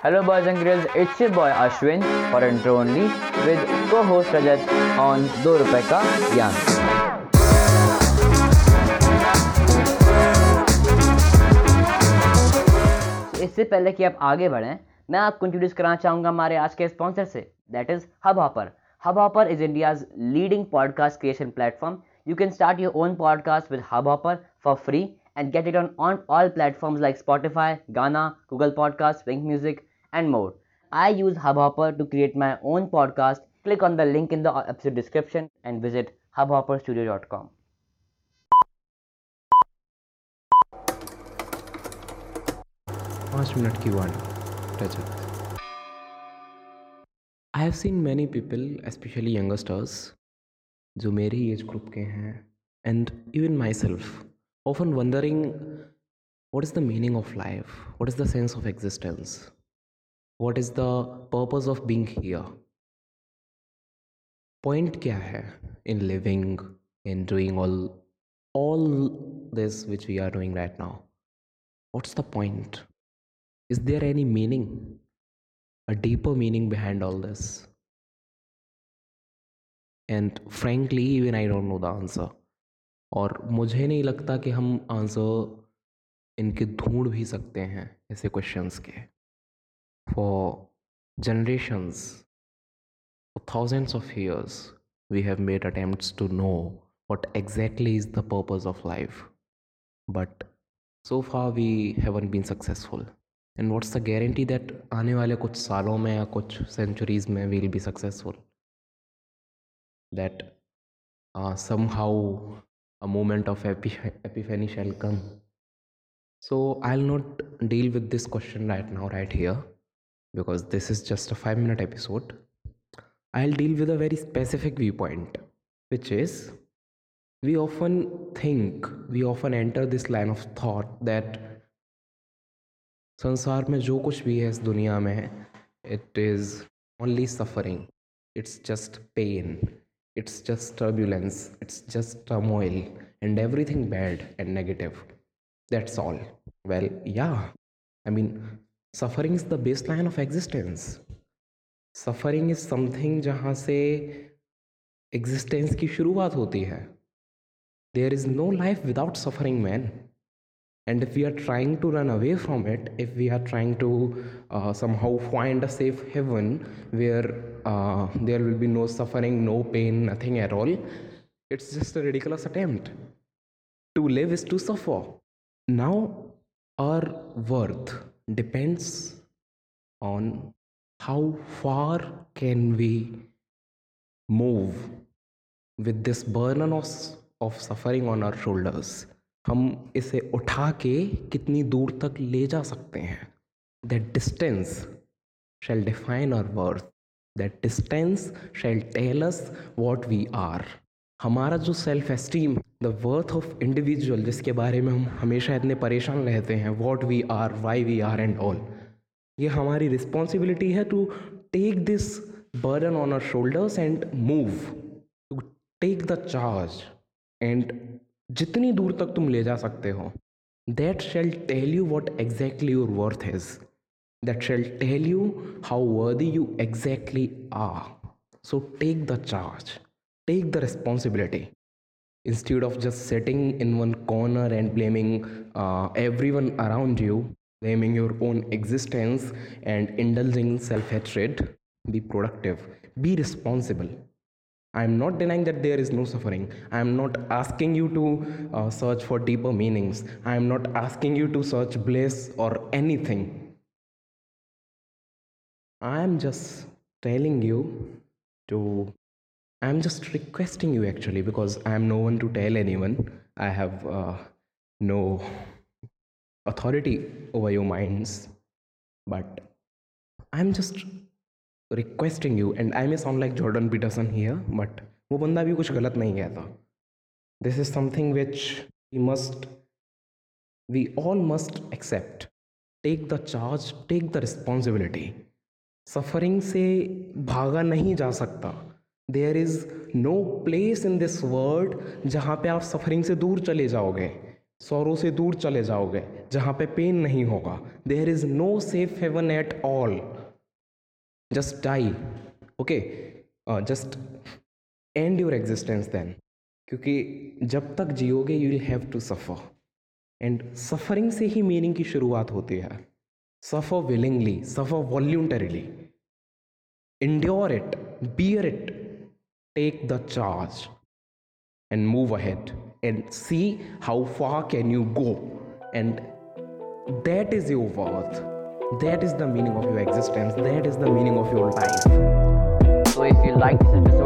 Hello, boys and girls. It's your boy Ashwin for intro only with co-host Rajat on दो रुपए का ज्ञान इससे पहले कि आप आगे बढ़ें मैं आपको इंट्रोड्यूस कराना चाहूँगा हमारे आज के स्पॉन्सर से that is Hub Hopper Hub Hopper is India's leading podcast creation platform you can start your own podcast with Hub Hopper for free and get it on, on all platforms like Spotify, Gaana, Google Podcasts, Wynk Music, and more. I use Hubhopper to create my own podcast. Click on the link in the uh, episode description and visit hubhopperstudio.com. I have seen many people, especially younger stars, many people specially youngsters जो मेरे age group often wondering what is the meaning of life? What is the sense of existence? What is the purpose of being here? Point kya hai in living, in doing all all this which we are doing right now? What's the point? Is there any meaning? A deeper meaning behind all this? And frankly, even I don't know the answer. और मुझे नहीं लगता कि हम answer इनके ढूंढ भी सकते हैं ऐसे क्वेश्चंस के। For generations thousands of years we have made attempts to know what exactly is the purpose of life but so far we haven't been successful and what's the guarantee that आने वाले कुछ सालों में या कुछ centuries में will be successful that somehow a moment of epi- epiphany shall come so I'll not deal with this question right now, right here, because this is just a five minute episode. I'll deal with a very specific viewpoint, which is we often think, we often enter this line of thought that संसार में जो कुछ भी है इस दुनिया में it is only suffering it's just pain it's just turbulence it's just turmoil and everything bad and negative that's all. Well, yeah. I mean, suffering is the baseline of existence. Suffering is something जहाँ से existence की शुरुआत होती है There is no life without suffering, man. And if we are trying to run away from it, if we are trying to uh, somehow find a safe heaven where uh, there will be no suffering, no pain, nothing at all, it's just a ridiculous attempt. To live is to suffer. Now, our worth depends on how far can we move with this burden of, of suffering on our shoulders. हम इसे उठा के कितनी दूर तक ले जा सकते हैं that distance shall define our worth. That distance shall tell us what we are. हमारा जो self esteem the worth of individual जिसके बारे में हम हमेशा इतने परेशान रहते हैं what we are why we are and all ये हमारी रिस्पॉन्सिबिलिटी है to take this burden on our shoulders and move to take the charge and जितनी दूर तक तुम ले जा सकते हो that shall tell you what exactly your worth is that shall tell you how worthy you exactly are. So take the charge, take the responsibility. Instead of just sitting in one corner and blaming uh, everyone around you, blaming your own existence, and indulging self hatred, be productive, be responsible. I am not denying that there is no suffering. I am not asking you to uh, search for deeper meanings. I am not asking you to search bliss or anything i am just telling you to I'm just requesting you actually because I'm no one to tell anyone. I have uh, no authority over your minds, but I'm just requesting you, and I may sound like Jordan Peterson here, but वो बंदा भी कुछ गलत नहीं कहता this is something which we must we all must accept take the charge take the responsibility Suffering से भागा नहीं जा सकता। There is no place in this world जहाँ पे आप सफरिंग से दूर चले जाओगे सौरों से दूर चले जाओगे, जहाँ पे पेन नहीं होगा। There is no safe haven at all just die okay just end your existence then क्योंकि जब तक जियोगे you will have to suffer and suffering से ही मीनिंग की शुरुआत होती है। Suffer willingly, suffer voluntarily. Endure it, bear it, take the charge and move ahead and see how far can you go and that is your worth. That is the meaning of your existence. That is the meaning of your life. So if you like this episode